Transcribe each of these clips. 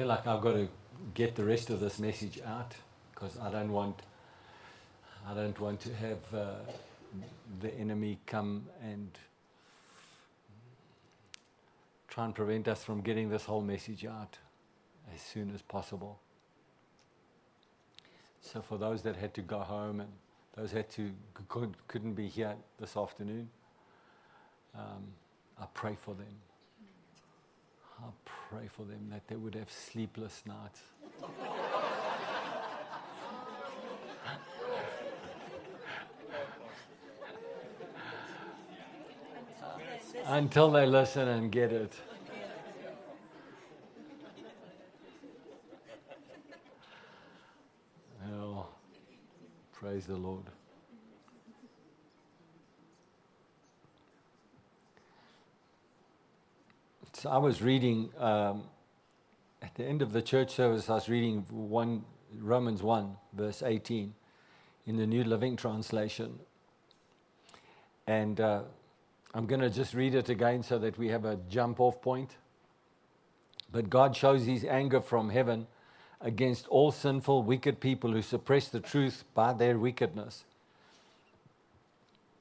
Feel like I've got to get the rest of this message out because I don't want I don't want to have uh, the enemy come and try and prevent us from getting this whole message out as soon as possible. So, for those that had to go home and those had to could, couldn't be here this afternoon, um, I pray for them. I pray for them that they would have sleepless nights. Until they listen and get it. Praise the Lord. So I was reading um, at the end of the church service. I was reading one Romans one verse eighteen in the New Living Translation, and uh, I'm going to just read it again so that we have a jump-off point. But God shows His anger from heaven against all sinful, wicked people who suppress the truth by their wickedness.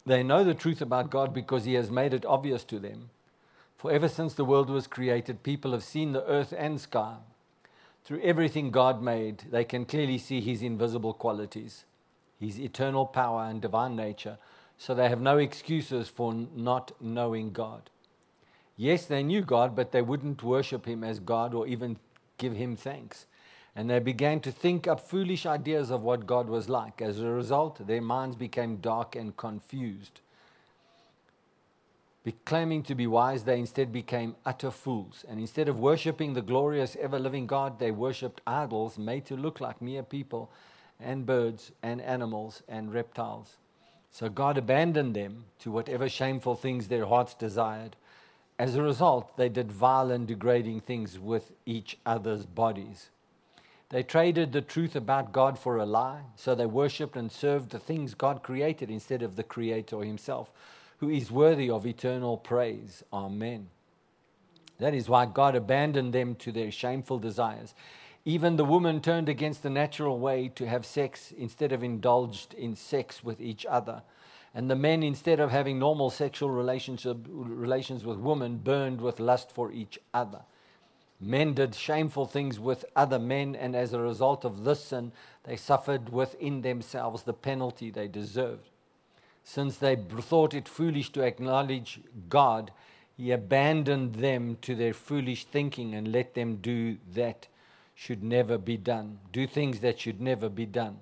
They know the truth about God because He has made it obvious to them. For ever since the world was created, people have seen the earth and sky. Through everything God made, they can clearly see His invisible qualities, His eternal power and divine nature, so they have no excuses for not knowing God. Yes, they knew God, but they wouldn't worship Him as God or even give Him thanks. And they began to think up foolish ideas of what God was like. As a result, their minds became dark and confused. Be claiming to be wise, they instead became utter fools. And instead of worshiping the glorious, ever living God, they worshipped idols made to look like mere people and birds and animals and reptiles. So God abandoned them to whatever shameful things their hearts desired. As a result, they did vile and degrading things with each other's bodies. They traded the truth about God for a lie, so they worshipped and served the things God created instead of the Creator Himself, who is worthy of eternal praise. Amen. That is why God abandoned them to their shameful desires. Even the woman turned against the natural way to have sex instead of indulged in sex with each other. And the men, instead of having normal sexual relationship, relations with women, burned with lust for each other. Men did shameful things with other men, and as a result of this sin, they suffered within themselves the penalty they deserved. Since they thought it foolish to acknowledge God, He abandoned them to their foolish thinking and let them do that should never be done, do things that should never be done.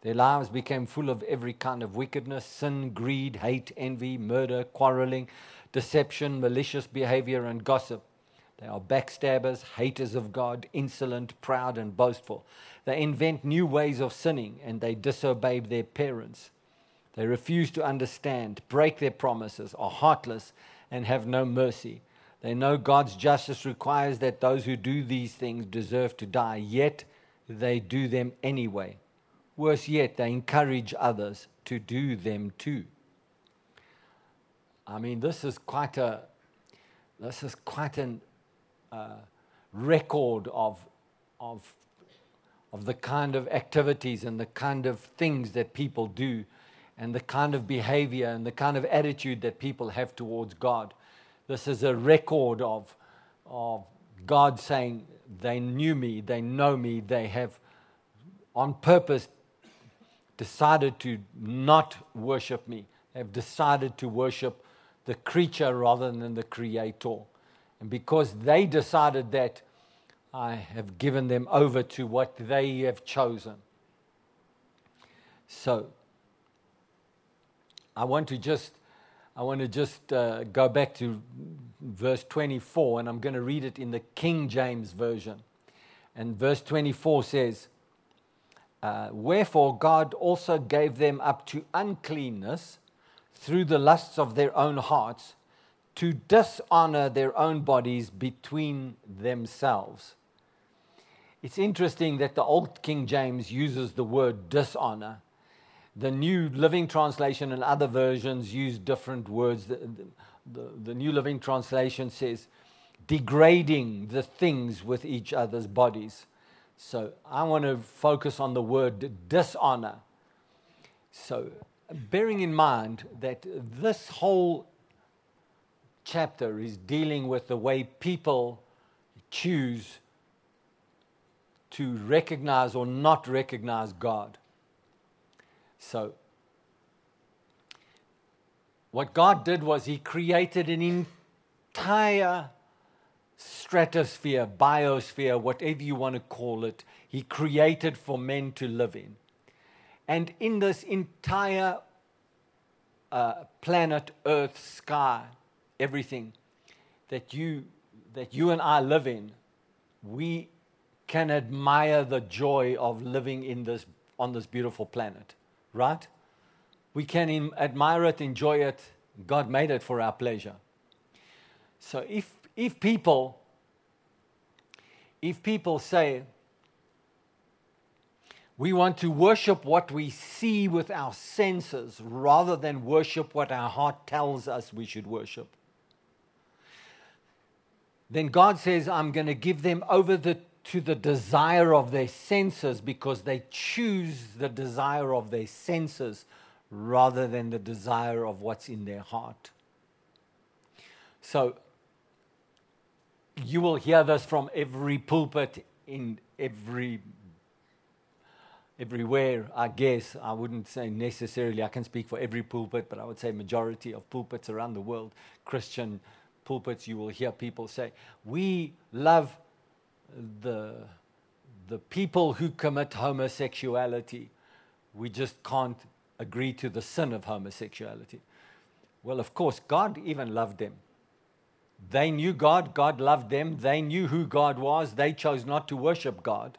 Their lives became full of every kind of wickedness sin, greed, hate, envy, murder, quarreling, deception, malicious behavior, and gossip. They are backstabbers, haters of God, insolent, proud, and boastful. They invent new ways of sinning and they disobey their parents. They refuse to understand, break their promises, are heartless, and have no mercy. They know God's justice requires that those who do these things deserve to die, yet they do them anyway. Worse yet, they encourage others to do them too. I mean, this is quite a this is quite an uh, record of, of, of the kind of activities and the kind of things that people do and the kind of behavior and the kind of attitude that people have towards God. This is a record of, of God saying, They knew me, they know me, they have on purpose decided to not worship me. They've decided to worship the creature rather than the creator. And because they decided that, I have given them over to what they have chosen. So, I want to just, I want to just uh, go back to verse 24, and I'm going to read it in the King James version. And verse 24 says, uh, Wherefore God also gave them up to uncleanness through the lusts of their own hearts to dishonor their own bodies between themselves. It's interesting that the Old King James uses the word dishonor. The New Living Translation and other versions use different words. The, the, the New Living Translation says, degrading the things with each other's bodies. So I want to focus on the word dishonor. So, bearing in mind that this whole chapter is dealing with the way people choose to recognize or not recognize God. So, what God did was He created an entire stratosphere, biosphere, whatever you want to call it, He created for men to live in. And in this entire uh, planet, earth, sky, everything that you, that you and I live in, we can admire the joy of living in this, on this beautiful planet, right? We can admire it, enjoy it. God made it for our pleasure. So if, if people, if people say, we want to worship what we see with our senses rather than worship what our heart tells us we should worship then God says, I'm going to give them over the, to the desire of their senses because they choose the desire of their senses rather than the desire of what's in their heart. So, you will hear this from every pulpit in every everywhere i guess i wouldn't say necessarily i can speak for every pulpit but i would say majority of pulpits around the world christian pulpits, you will hear people say, We love the, the people who commit homosexuality. We just can't agree to the sin of homosexuality. Well, of course, God even loved them. They knew God, God loved them, they knew who God was, they chose not to worship God,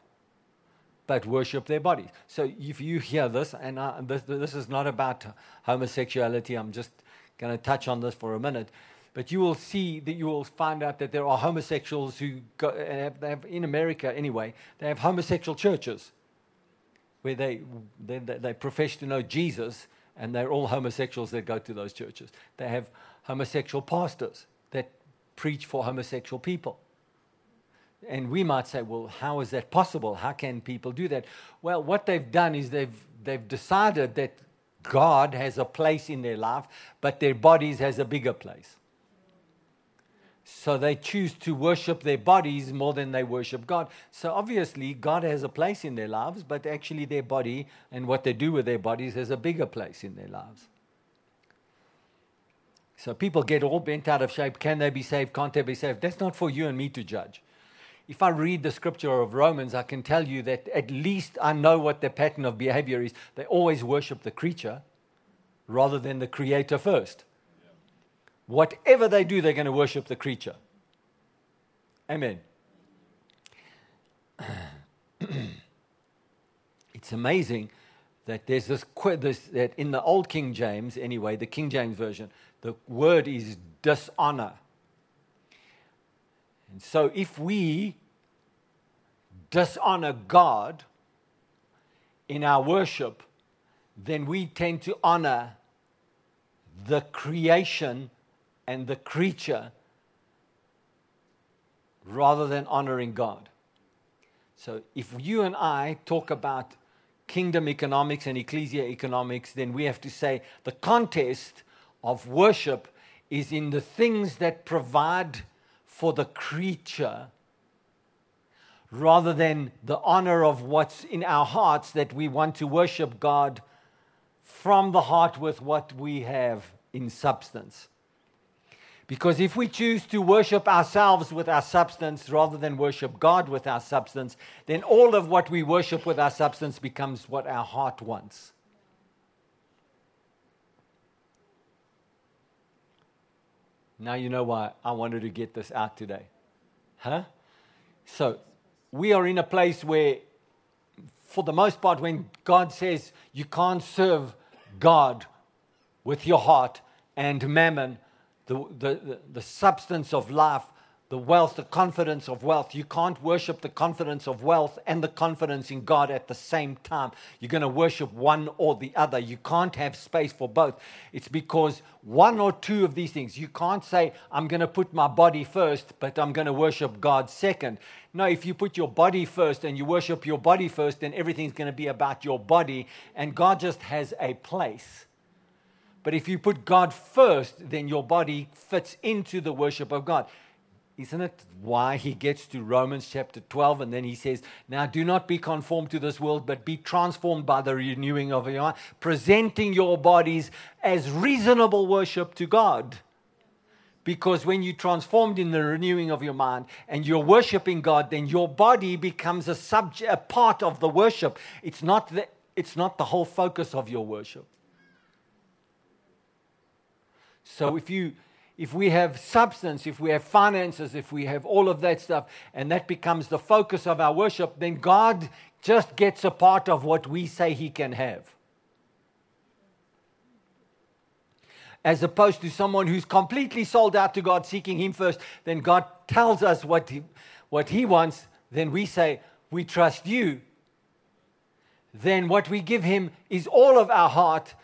but worship their bodies. So if you hear this, and I, this, this is not about homosexuality, I'm just going to touch on this for a minute. But you will see that you will find out that there are homosexuals who go, have, have, in America anyway, they have homosexual churches where they, they, they profess to know Jesus and they're all homosexuals that go to those churches. They have homosexual pastors that preach for homosexual people. And we might say, well, how is that possible? How can people do that? Well, what they've done is they've, they've decided that God has a place in their life, but their bodies has a bigger place. So they choose to worship their bodies more than they worship God. So obviously, God has a place in their lives, but actually, their body and what they do with their bodies has a bigger place in their lives. So people get all bent out of shape. Can they be saved? Can't they be saved? That's not for you and me to judge. If I read the scripture of Romans, I can tell you that at least I know what their pattern of behavior is. They always worship the creature rather than the creator first. Whatever they do, they're going to worship the creature. Amen. it's amazing that there's this, this, that in the old King James, anyway, the King James version, the word is dishonor. And so if we dishonor God in our worship, then we tend to honor the creation and the creature rather than honoring God. So if you and I talk about kingdom economics and ecclesia economics, then we have to say the contest of worship is in the things that provide for the creature rather than the honor of what's in our hearts that we want to worship God from the heart with what we have in substance. Because if we choose to worship ourselves with our substance rather than worship God with our substance, then all of what we worship with our substance becomes what our heart wants. Now you know why I wanted to get this out today. Huh? So, we are in a place where, for the most part, when God says you can't serve God with your heart and mammon, the, the, the substance of life, the wealth, the confidence of wealth. You can't worship the confidence of wealth and the confidence in God at the same time. You're going to worship one or the other. You can't have space for both. It's because one or two of these things, you can't say, I'm going to put my body first, but I'm going to worship God second. No, if you put your body first and you worship your body first, then everything's going to be about your body, and God just has a place. But if you put God first, then your body fits into the worship of God. Isn't it why he gets to Romans chapter 12 and then he says, Now do not be conformed to this world, but be transformed by the renewing of your mind, presenting your bodies as reasonable worship to God. Because when you're transformed in the renewing of your mind and you're worshiping God, then your body becomes a, subject, a part of the worship. It's not the, it's not the whole focus of your worship. So if you if we have substance, if we have finances, if we have all of that stuff, and that becomes the focus of our worship, then God just gets a part of what we say He can have. As opposed to someone who's completely sold out to God, seeking Him first, then God tells us what He, what he wants, then we say, We trust you. Then what we give Him is all of our heart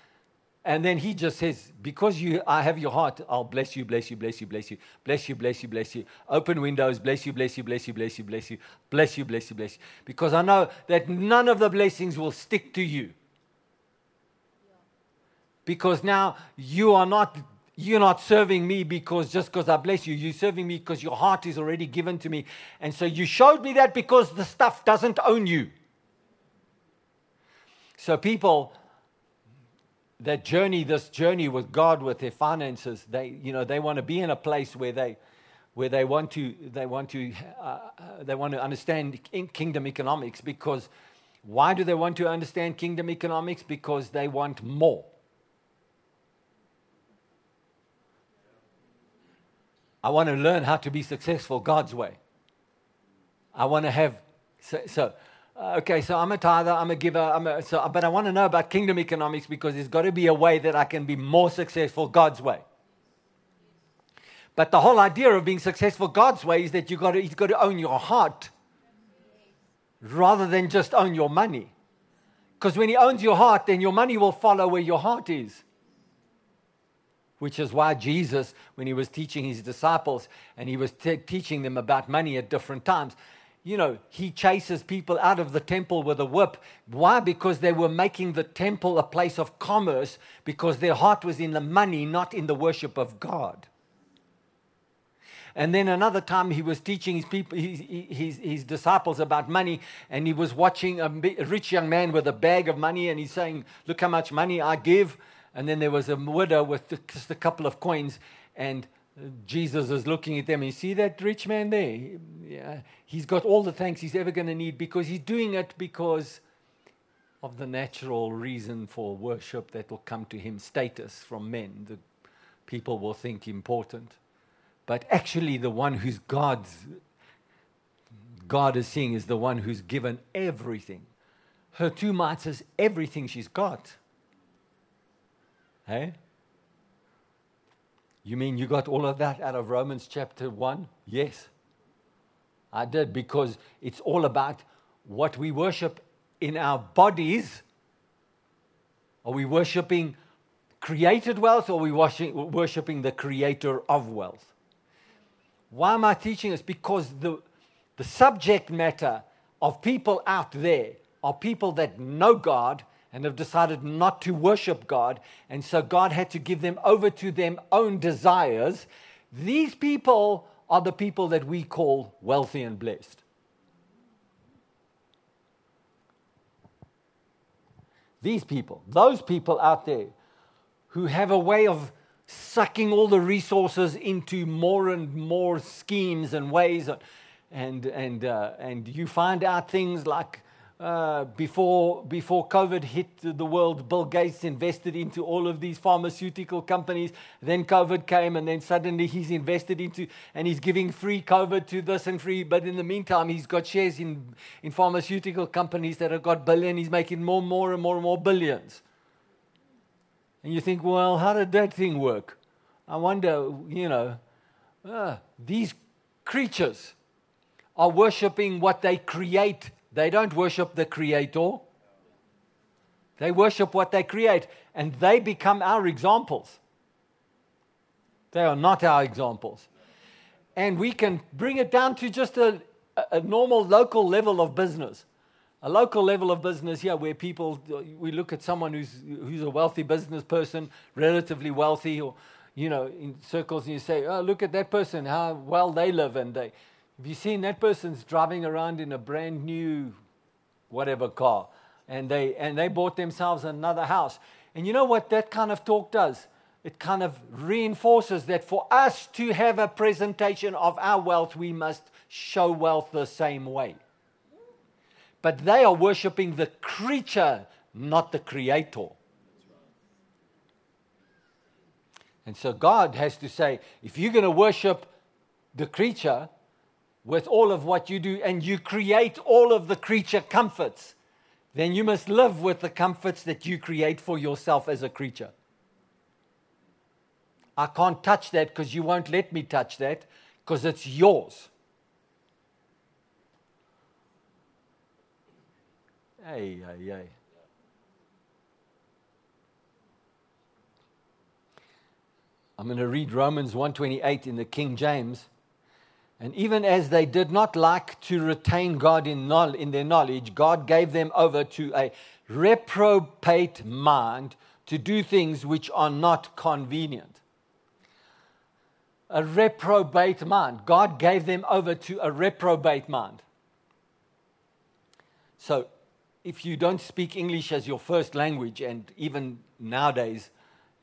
and then he just says, Because you, I have your heart, I'll bless you, bless you, bless you, bless you, bless you, bless you, bless you. Open windows, bless you, bless you, bless you, bless you, bless you, bless you, bless you, bless you. Because I know that none of the blessings will stick to you. Because now you are not you're not serving me because just because I bless you. You're serving me because your heart is already given to me. And so you showed me that because the stuff doesn't own you. So people that journey, this journey with God, with their finances, they, you know, they want to be in a place where they, where they want to, they want to, uh, uh they want to understand kingdom economics. Because why do they want to understand kingdom economics? Because they want more. I want to learn how to be successful God's way. I want to have so, so uh, okay, so I'm a tither, I'm a giver, I'm a, so, but I want to know about kingdom economics because there's got to be a way that I can be more successful God's way. But the whole idea of being successful God's way is that you've got to, you've got to own your heart rather than just own your money. Because when He owns your heart, then your money will follow where your heart is. Which is why Jesus, when He was teaching His disciples and He was teaching them about money at different times, you know, he chases people out of the temple with a whip. Why? Because they were making the temple a place of commerce because their heart was in the money, not in the worship of God. And then another time he was teaching his, people, his, his, his disciples about money, and he was watching a rich young man with a bag of money, and he's saying, Look how much money I give. And then there was a widow with just a couple of coins, and Jesus is looking at them. You see that rich man there? Yeah, he's got all the thanks he's ever going to need because he's doing it because of the natural reason for worship that will come to him status from men that people will think important. But actually, the one who's God's God is seeing is the one who's given everything. Her two mites is everything she's got. Hey? You mean you got all of that out of Romans chapter 1? Yes. I did because it's all about what we worship in our bodies. Are we worshiping created wealth or are we worshiping the creator of wealth? Why am I teaching this? Because the, the subject matter of people out there are people that know God and have decided not to worship God. And so God had to give them over to their own desires. These people are the people that we call wealthy and blessed. These people, those people out there who have a way of sucking all the resources into more and more schemes and ways. And, and, uh, and you find out things like uh, before, before COVID hit the world, Bill Gates invested into all of these pharmaceutical companies. Then COVID came, and then suddenly he's invested into, and he's giving free COVID to this and free. But in the meantime, he's got shares in, in pharmaceutical companies that have got billion. He's making more, more, and more and more billions. And you think, well, how did that thing work? I wonder, you know, uh, these creatures are worshiping what they create they don't worship the Creator. They worship what they create, and they become our examples. They are not our examples. And we can bring it down to just a, a normal local level of business. A local level of business here where people, we look at someone who's, who's a wealthy business person, relatively wealthy, or, you know, in circles, and you say, oh, look at that person, how well they live. And they, have you seen that person's driving around in a brand new whatever car? And they, and they bought themselves another house. And you know what that kind of talk does? It kind of reinforces that for us to have a presentation of our wealth, we must show wealth the same way. But they are worshiping the creature, not the creator. And so God has to say if you're going to worship the creature, with all of what you do and you create all of the creature comforts, then you must live with the comforts that you create for yourself as a creature. I can't touch that because you won't let me touch that because it's yours. Hey, hey, hey. I'm going to read Romans 128 in the King James. And even as they did not like to retain God in, in their knowledge, God gave them over to a reprobate mind to do things which are not convenient. A reprobate mind. God gave them over to a reprobate mind. So, if you don't speak English as your first language, and even nowadays,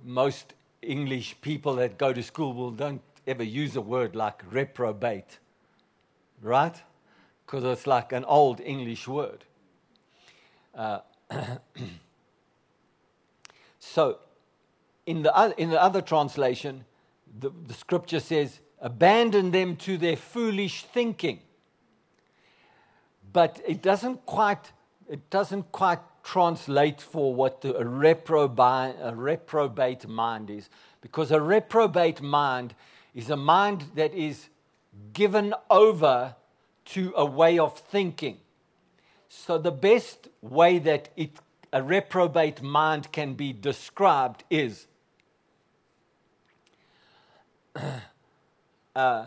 most English people that go to school will don't ever use a word like reprobate, right? Because it's like an old English word. Uh, so, in the, in the other translation, the, the scripture says, abandon them to their foolish thinking. But it doesn't quite, it doesn't quite translate for what the, a, reprobate, a reprobate mind is. Because a reprobate mind is a mind that is given over to a way of thinking. So, the best way that it, a reprobate mind can be described is uh,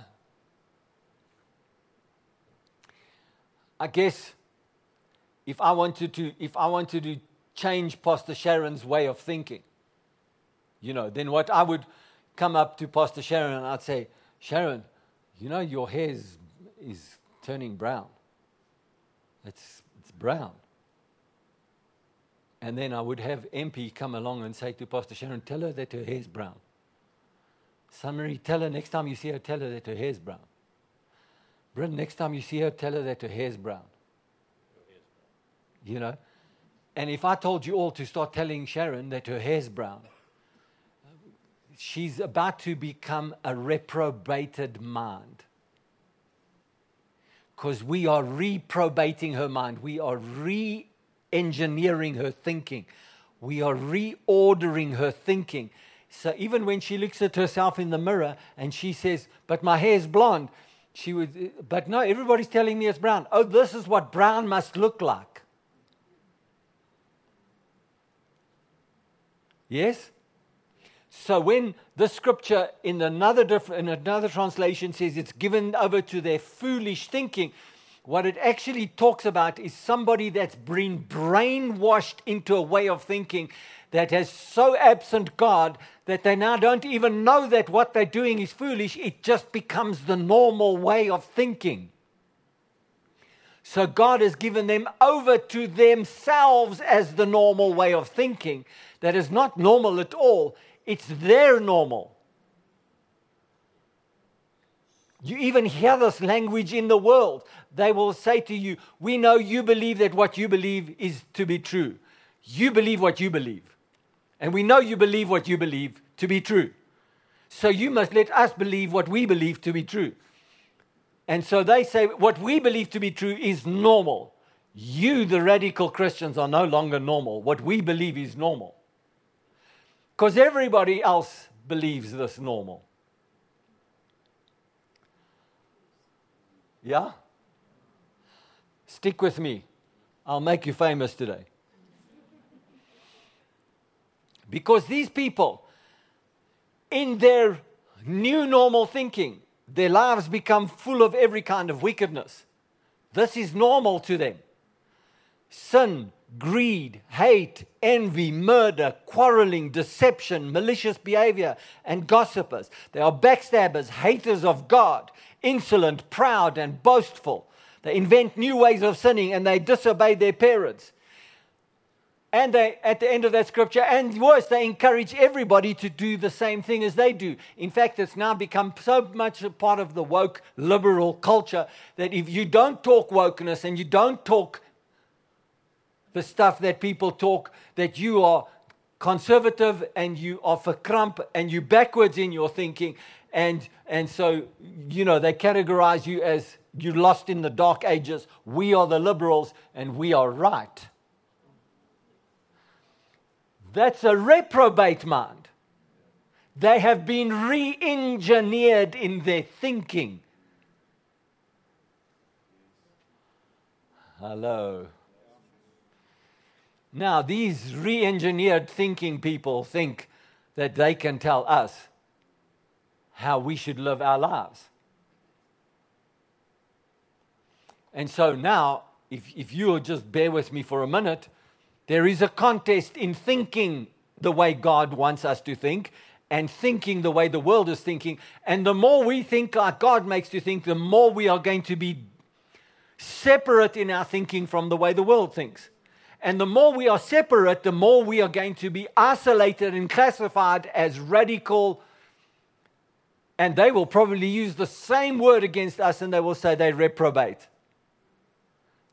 I guess if I wanted to, if I wanted to change Pastor Sharon's way of thinking, you know, then what I would come up to Pastor Sharon and I'd say, Sharon, you know, your hair is, is turning brown. It's, it's brown. And then I would have MP come along and say to Pastor Sharon, tell her that her hair's brown. Summary, tell her next time you see her, tell her that her hair's brown. Bryn, next time you see her, tell her that her hair's brown. You know? And if I told you all to start telling Sharon that her hair's brown, she's about to become a reprobated mind. Because we are reprobating her mind. We are re engineering her thinking. We are reordering her thinking. So even when she looks at herself in the mirror and she says, But my hair is blonde, she would, but no, everybody's telling me it's brown. Oh, this is what brown must look like. Yes? So when the scripture in another, in another translation says it's given over to their foolish thinking, what it actually talks about is somebody that's been brainwashed into a way of thinking that has so absent God that they now don't even know that what they're doing is foolish. It just becomes the normal way of thinking. So God has given them over to themselves as the normal way of thinking that is not normal at all. It's their normal. You even hear this language in the world. They will say to you, We know you believe that what you believe is to be true. You believe what you believe. And we know you believe what you believe to be true. So you must let us believe what we believe to be true. And so they say what we believe to be true is normal. You, the radical Christians, are no longer normal. What we believe is normal. Because everybody else believes this normal. Yeah? Stick with me. I'll make you famous today. Because these people, in their new normal thinking, their lives become full of every kind of wickedness. This is normal to them. Sin, greed, hate, envy, murder, quarreling, deception, malicious behavior, and gossipers. They are backstabbers, haters of God, insolent, proud, and boastful. They invent new ways of sinning and they disobey their parents. And they, at the end of that scripture, and worse, they encourage everybody to do the same thing as they do. In fact, it's now become so much a part of the woke liberal culture that if you don't talk wokeness and you don't talk the stuff that people talk, that you are conservative and you are for Trump and you backwards in your thinking. And, and so, you know, they categorize you as you lost in the dark ages. We are the liberals and we are right. That's a reprobate mind. They have been re engineered in their thinking. Hello. Now, these re engineered thinking people think that they can tell us how we should live our lives. And so now, if, if you'll just bear with me for a minute, there is a contest in thinking the way God wants us to think and thinking the way the world is thinking. And the more we think like God makes you think, the more we are going to be separate in our thinking from the way the world thinks. And the more we are separate, the more we are going to be isolated and classified as radical. And they will probably use the same word against us and they will say they reprobate.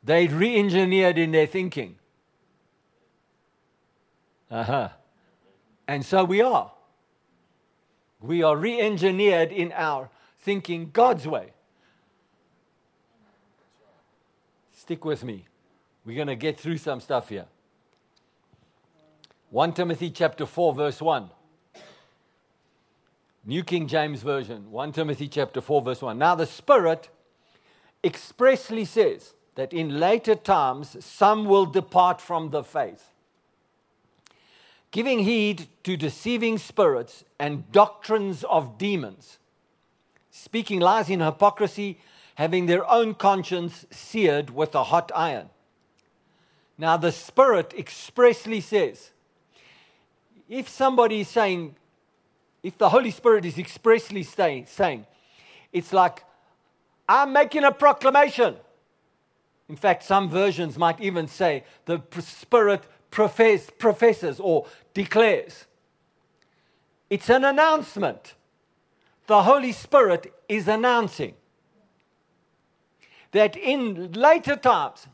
They re engineered in their thinking. Uh huh. And so we are. We are re engineered in our thinking God's way. Stick with me. We're going to get through some stuff here. 1 Timothy chapter 4 verse 1. New King James Version, 1 Timothy chapter 4 verse 1. Now the Spirit expressly says that in later times some will depart from the faith giving heed to deceiving spirits and doctrines of demons, speaking lies in hypocrisy, having their own conscience seared with a hot iron. Now, the Spirit expressly says if somebody is saying, if the Holy Spirit is expressly saying, saying, it's like, I'm making a proclamation. In fact, some versions might even say the Spirit profess, professes or declares. It's an announcement. The Holy Spirit is announcing that in later times,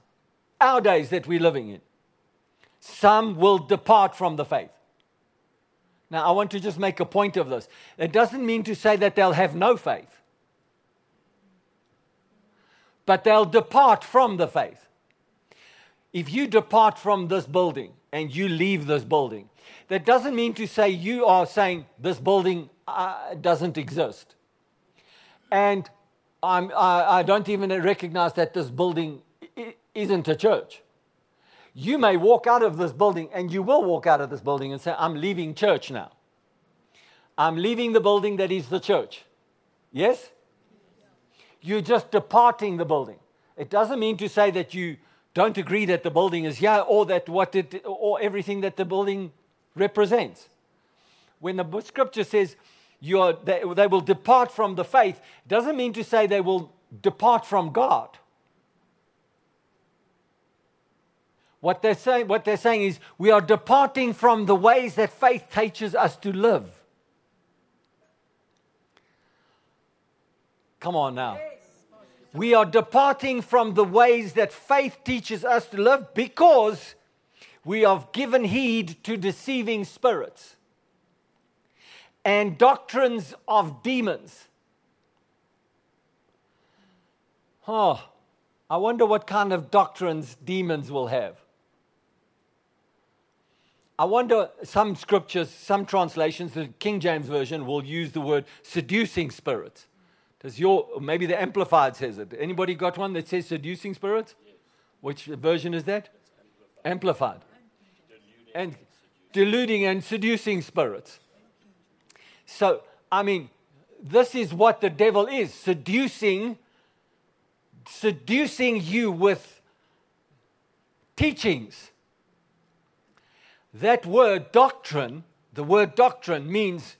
our days that we're living in, some will depart from the faith. Now, I want to just make a point of this. It doesn't mean to say that they'll have no faith, but they'll depart from the faith if you depart from this building and you leave this building, that doesn't mean to say you are saying this building uh, doesn't exist. And I'm, I, I don't even recognize that this building isn't a church. You may walk out of this building, and you will walk out of this building and say, I'm leaving church now. I'm leaving the building that is the church. Yes? You're just departing the building. It doesn't mean to say that you don't agree that the building is here or that what it or everything that the building represents. When the scripture says you are, they, they will depart from the faith, doesn't mean to say they will depart from God. What they're, saying, what they're saying is we are departing from the ways that faith teaches us to live. Come on now. We are departing from the ways that faith teaches us to live because we have given heed to deceiving spirits and doctrines of demons. Oh, I wonder what kind of doctrines demons will have. I wonder, some scriptures, some translations, the King James Version will use the word seducing spirits. Does your, maybe the Amplified says it. Anybody got one that says seducing spirits? Yes. Which version is that? Amplified. amplified. Deluding and deluding and seducing spirits. So, I mean, this is what the devil is seducing, seducing you with teachings. That word doctrine, the word doctrine means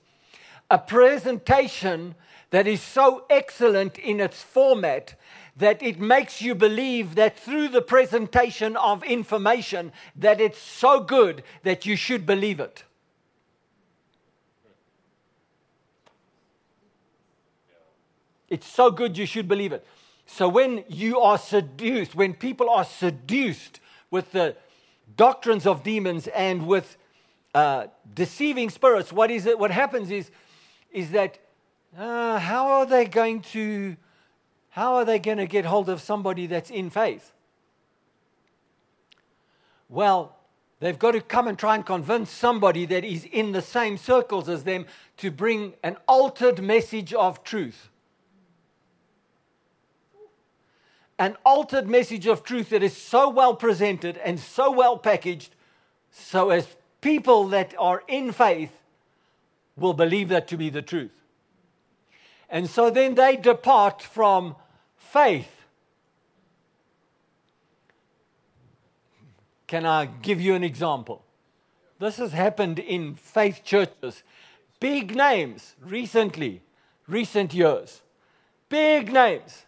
a presentation that is so excellent in its format that it makes you believe that through the presentation of information that it's so good that you should believe it. It's so good you should believe it. So when you are seduced when people are seduced with the doctrines of demons and with uh, deceiving spirits what is it what happens is is that uh, how are they going to how are they going to get hold of somebody that's in faith? Well, they've got to come and try and convince somebody that is in the same circles as them to bring an altered message of truth. An altered message of truth that is so well presented and so well packaged, so as people that are in faith will believe that to be the truth. And so then they depart from faith. Can I give you an example? This has happened in faith churches. Big names recently, recent years. Big names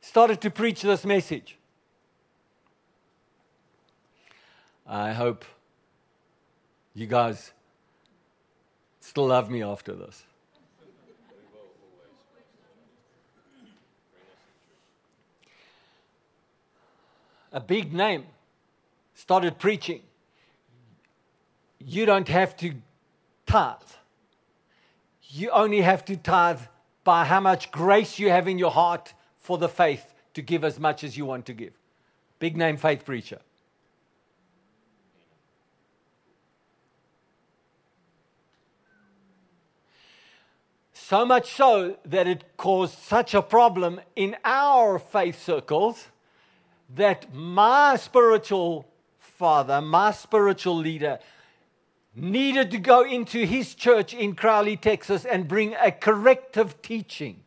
started to preach this message. I hope you guys still love me after this. a big name started preaching, you don't have to tithe. You only have to tithe by how much grace you have in your heart for the faith to give as much as you want to give. Big name faith preacher. So much so that it caused such a problem in our faith circles that my spiritual father, my spiritual leader, needed to go into his church in Crowley, Texas, and bring a corrective teaching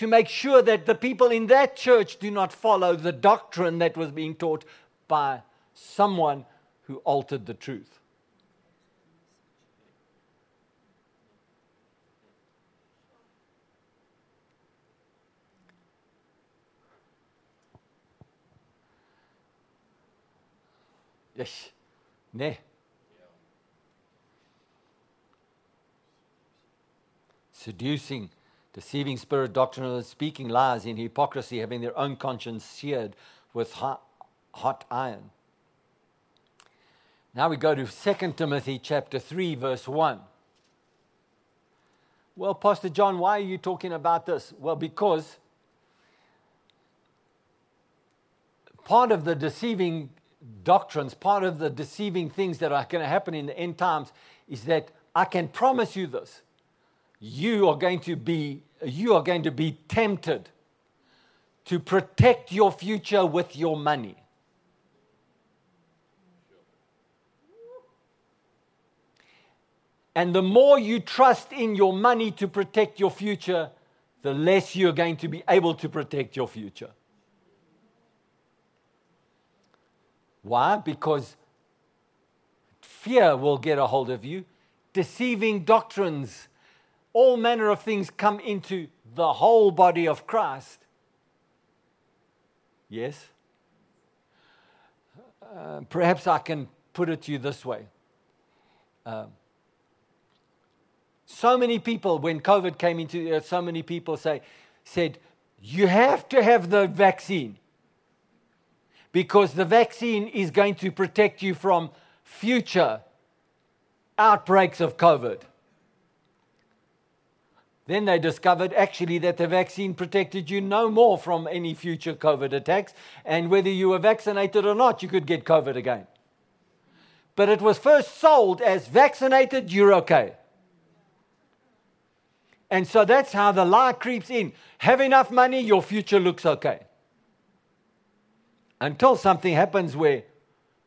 to make sure that the people in that church do not follow the doctrine that was being taught by someone who altered the truth. Yes. Nee. Seducing, deceiving spirit, doctrinal, speaking lies in hypocrisy, having their own conscience seared with hot, hot iron. Now we go to 2 Timothy chapter 3 verse 1. Well, Pastor John, why are you talking about this? Well, because part of the deceiving doctrines, part of the deceiving things that are going to happen in the end times is that I can promise you this. You are going to be you are going to be tempted to protect your future with your money. And the more you trust in your money to protect your future, the less you're going to be able to protect your future. Why? Because fear will get a hold of you, deceiving doctrines, all manner of things come into the whole body of Christ. Yes? Uh, perhaps I can put it to you this way. Uh, so many people, when COVID came into the earth, so many people say, said, You have to have the vaccine because the vaccine is going to protect you from future outbreaks of COVID. Then they discovered actually that the vaccine protected you no more from any future COVID attacks, and whether you were vaccinated or not, you could get COVID again. But it was first sold as vaccinated, you're okay. And so that's how the lie creeps in. Have enough money, your future looks okay. Until something happens where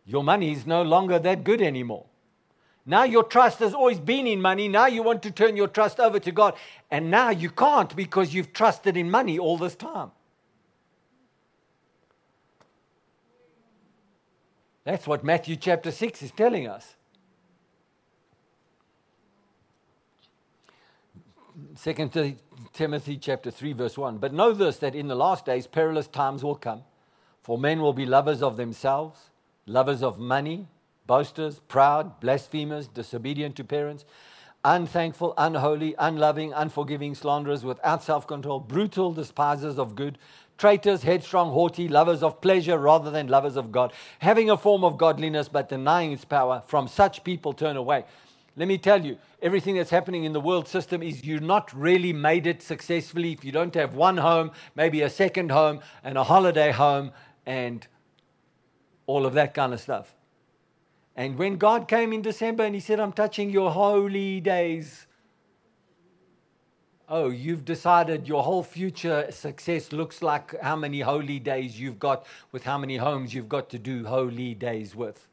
your money is no longer that good anymore. Now your trust has always been in money. Now you want to turn your trust over to God. And now you can't because you've trusted in money all this time. That's what Matthew chapter 6 is telling us. 2 Timothy chapter 3 verse 1. But know this that in the last days perilous times will come, for men will be lovers of themselves, lovers of money, boasters, proud, blasphemers, disobedient to parents, unthankful, unholy, unloving, unforgiving, slanderers, without self control, brutal, despisers of good, traitors, headstrong, haughty, lovers of pleasure rather than lovers of God, having a form of godliness but denying its power. From such people turn away. Let me tell you, everything that's happening in the world system is you're not really made it successfully if you don't have one home, maybe a second home, and a holiday home, and all of that kind of stuff. And when God came in December and He said, I'm touching your holy days, oh, you've decided your whole future success looks like how many holy days you've got with how many homes you've got to do holy days with.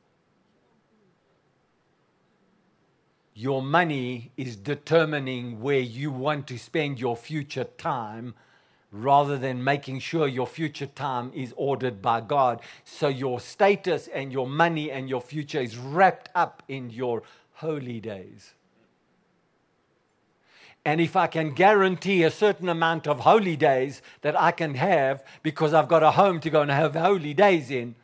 Your money is determining where you want to spend your future time rather than making sure your future time is ordered by God. So your status and your money and your future is wrapped up in your holy days. And if I can guarantee a certain amount of holy days that I can have because I've got a home to go and have holy days in,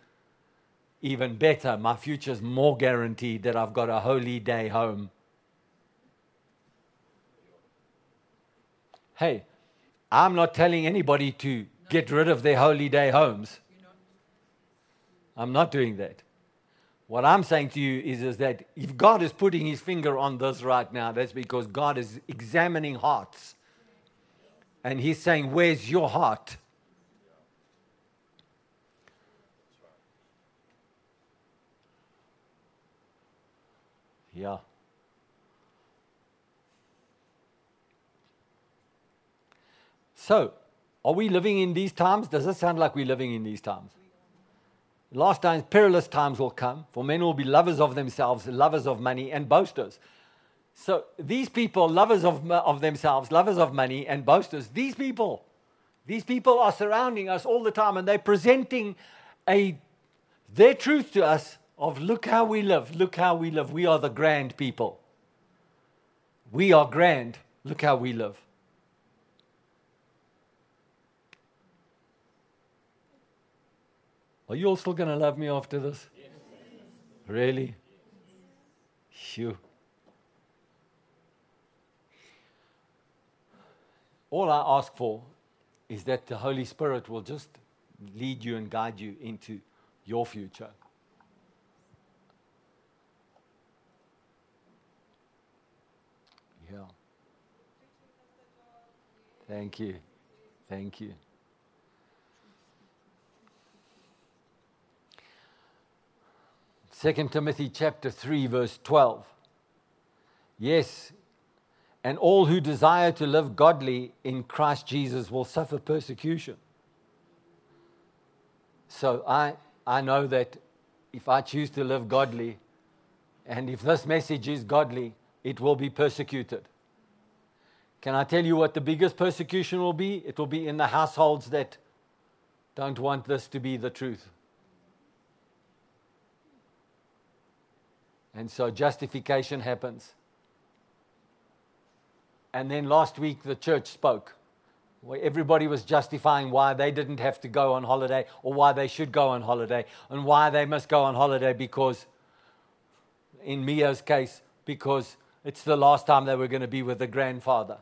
even better, my future's more guaranteed that I've got a holy day home. Hey, I'm not telling anybody to get rid of their holy day homes. I'm not doing that. What I'm saying to you is, is that if God is putting his finger on this right now, that's because God is examining hearts. And he's saying, Where's your heart? Yeah. So, are we living in these times? Does it sound like we're living in these times? Last times, perilous times will come, for men will be lovers of themselves, lovers of money, and boasters. So, these people, lovers of, of themselves, lovers of money, and boasters, these people, these people are surrounding us all the time and they're presenting a, their truth to us of look how we live, look how we live. We are the grand people. We are grand. Look how we live. Are you all still going to love me after this? Yes. Really? Phew. All I ask for is that the Holy Spirit will just lead you and guide you into your future. Yeah. Thank you. Thank you. 2 Timothy chapter 3 verse 12. Yes, and all who desire to live godly in Christ Jesus will suffer persecution. So I, I know that if I choose to live godly, and if this message is godly, it will be persecuted. Can I tell you what the biggest persecution will be? It will be in the households that don't want this to be the truth. And so justification happens. And then last week, the church spoke. Where everybody was justifying why they didn't have to go on holiday or why they should go on holiday and why they must go on holiday because, in Mia's case, because it's the last time they were going to be with the grandfather.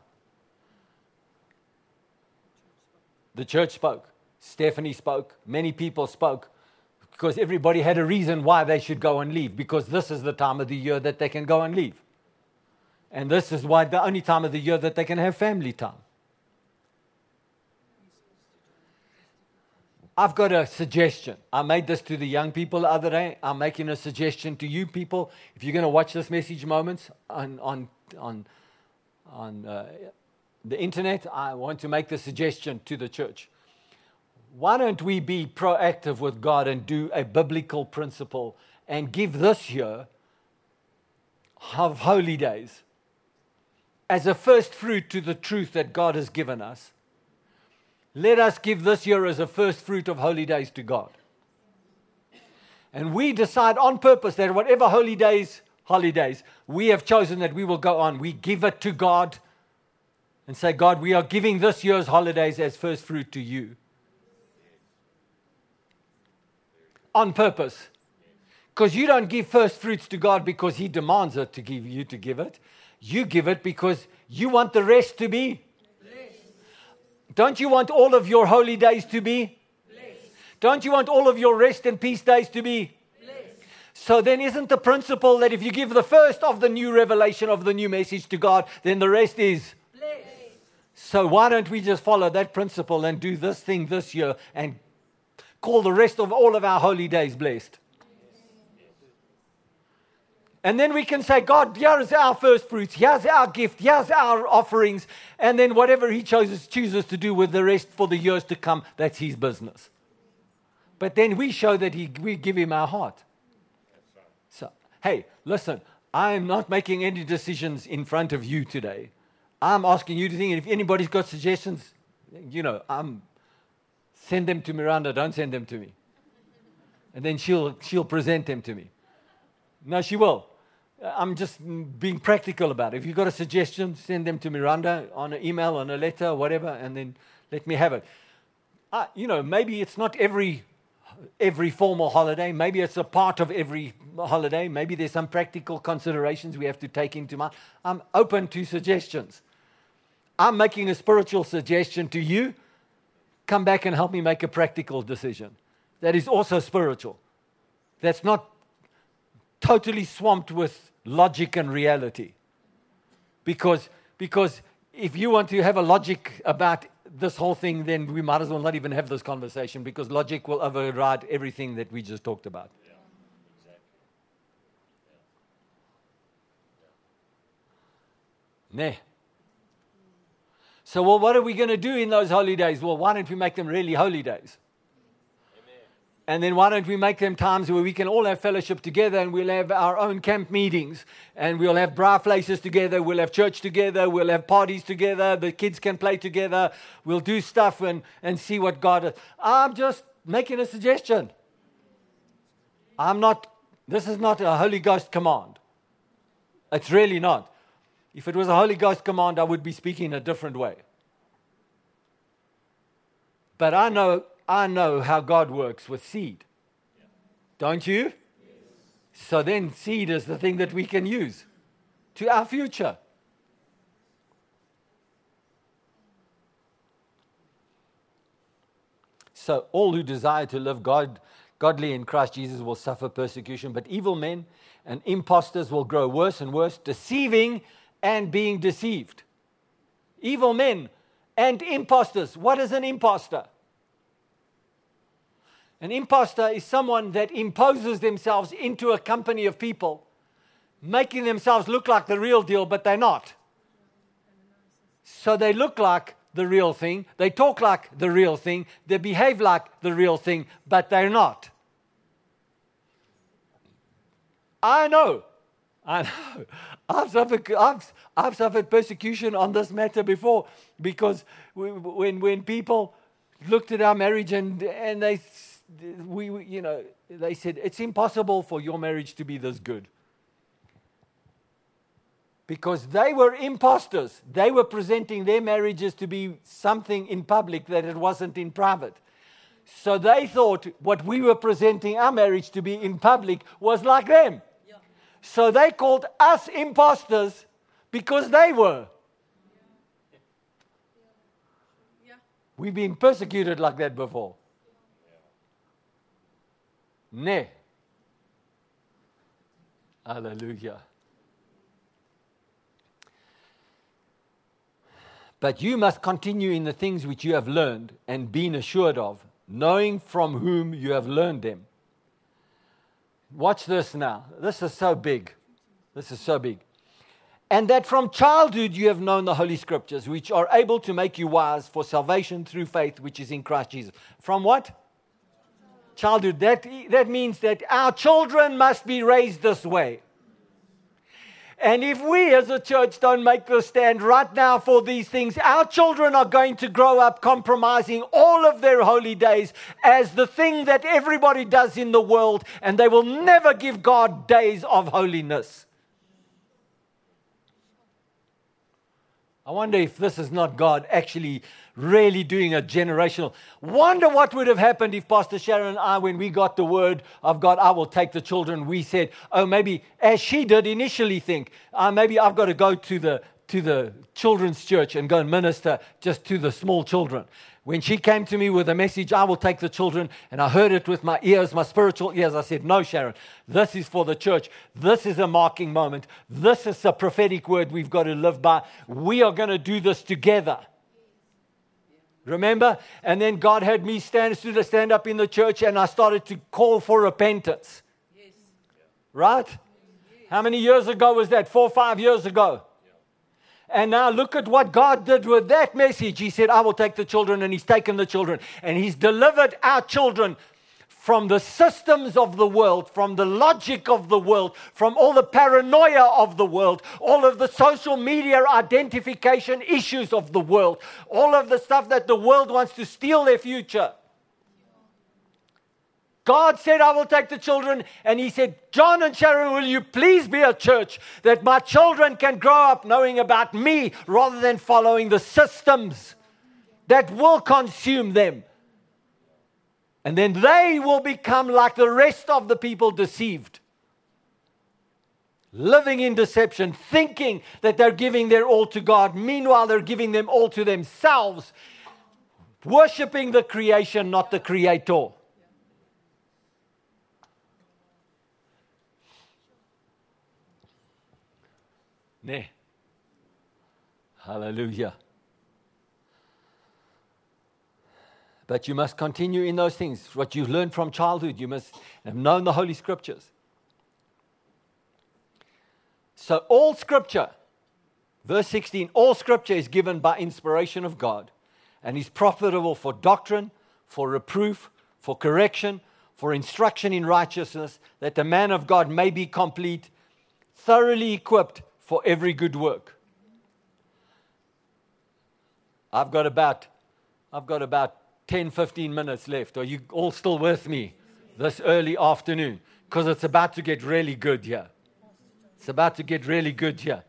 The church spoke. Stephanie spoke. Many people spoke because everybody had a reason why they should go and leave because this is the time of the year that they can go and leave. And this is why the only time of the year that they can have family time. I've got a suggestion. I made this to the young people the other day. I'm making a suggestion to you people. If you're going to watch this message moments on, on, on, on uh, the internet, I want to make the suggestion to the church. Why don't we be proactive with God and do a biblical principle and give this year of holy days as a first fruit to the truth that God has given us? Let us give this year as a first fruit of holy days to God. And we decide on purpose that whatever holy days, holidays, we have chosen that we will go on. We give it to God and say, God, we are giving this year's holidays as first fruit to you. On purpose. Because you don't give first fruits to God because He demands it to give you to give it. You give it because you want the rest to be don't you want all of your holy days to be? Blessed. Don't you want all of your rest and peace days to be? Blessed. So then, isn't the principle that if you give the first of the new revelation of the new message to God, then the rest is? Blessed. So why don't we just follow that principle and do this thing this year and call the rest of all of our holy days blessed? And then we can say, God, here's our first fruits, here's our gift, here's our offerings. And then whatever He chooses, chooses to do with the rest for the years to come, that's His business. But then we show that he, we give Him our heart. So, hey, listen, I'm not making any decisions in front of you today. I'm asking you to think, if anybody's got suggestions, you know, I'm, send them to Miranda, don't send them to me. And then she'll, she'll present them to me. No, she will. I'm just being practical about it. If you've got a suggestion, send them to Miranda on an email, on a letter, whatever, and then let me have it. Uh, you know, maybe it's not every every formal holiday. Maybe it's a part of every holiday. Maybe there's some practical considerations we have to take into mind. I'm open to suggestions. I'm making a spiritual suggestion to you. Come back and help me make a practical decision. That is also spiritual. That's not totally swamped with logic and reality. Because, because if you want to have a logic about this whole thing, then we might as well not even have this conversation because logic will override everything that we just talked about. Yeah, exactly. yeah. Nah. So, well, what are we going to do in those holy days? Well, why don't we make them really holy days? And then why don't we make them times where we can all have fellowship together and we'll have our own camp meetings and we'll have bra places together, we'll have church together, we'll have parties together, the kids can play together, we'll do stuff and, and see what God. Does. I'm just making a suggestion. I'm not, this is not a Holy Ghost command. It's really not. If it was a Holy Ghost command, I would be speaking a different way. But I know I know how God works with seed. Don't you? So then, seed is the thing that we can use to our future. So, all who desire to live God, godly in Christ Jesus will suffer persecution, but evil men and impostors will grow worse and worse, deceiving and being deceived. Evil men and impostors. What is an impostor? An impostor is someone that imposes themselves into a company of people, making themselves look like the real deal, but they're not. So they look like the real thing, they talk like the real thing, they behave like the real thing, but they're not. I know. I know. I've suffered, I've, I've suffered persecution on this matter before because when, when people looked at our marriage and, and they we, you know, they said, it's impossible for your marriage to be this good. Because they were imposters. They were presenting their marriages to be something in public that it wasn't in private. So they thought what we were presenting our marriage to be in public was like them. So they called us imposters because they were. We've been persecuted like that before. Ne. Hallelujah. But you must continue in the things which you have learned and been assured of, knowing from whom you have learned them. Watch this now. This is so big. This is so big. And that from childhood you have known the Holy Scriptures, which are able to make you wise for salvation through faith, which is in Christ Jesus. From what? Childhood. That, that means that our children must be raised this way. And if we as a church don't make the stand right now for these things, our children are going to grow up compromising all of their holy days as the thing that everybody does in the world, and they will never give God days of holiness. I wonder if this is not God actually really doing a generational. Wonder what would have happened if Pastor Sharon and I, when we got the word of God, I will take the children, we said, oh, maybe as she did initially think, uh, maybe I've got to go to the, to the children's church and go and minister just to the small children when she came to me with a message, I will take the children, and I heard it with my ears, my spiritual ears, I said, No, Sharon, this is for the church. This is a marking moment. This is a prophetic word we've got to live by. We are going to do this together. Remember? And then God had me stand, to stand up in the church, and I started to call for repentance. Yes. Right? Yes. How many years ago was that? Four, five years ago. And now look at what God did with that message. He said, I will take the children, and He's taken the children, and He's delivered our children from the systems of the world, from the logic of the world, from all the paranoia of the world, all of the social media identification issues of the world, all of the stuff that the world wants to steal their future. God said, I will take the children. And He said, John and Sharon, will you please be a church that my children can grow up knowing about me rather than following the systems that will consume them? And then they will become like the rest of the people deceived. Living in deception, thinking that they're giving their all to God. Meanwhile, they're giving them all to themselves, worshiping the creation, not the creator. Nee. Hallelujah. But you must continue in those things. What you've learned from childhood, you must have known the Holy Scriptures. So, all Scripture, verse 16, all Scripture is given by inspiration of God and is profitable for doctrine, for reproof, for correction, for instruction in righteousness, that the man of God may be complete, thoroughly equipped for every good work. I've got about, I've got about 10, 15 minutes left. Are you all still with me this early afternoon? Because it's about to get really good here. It's about to get really good here.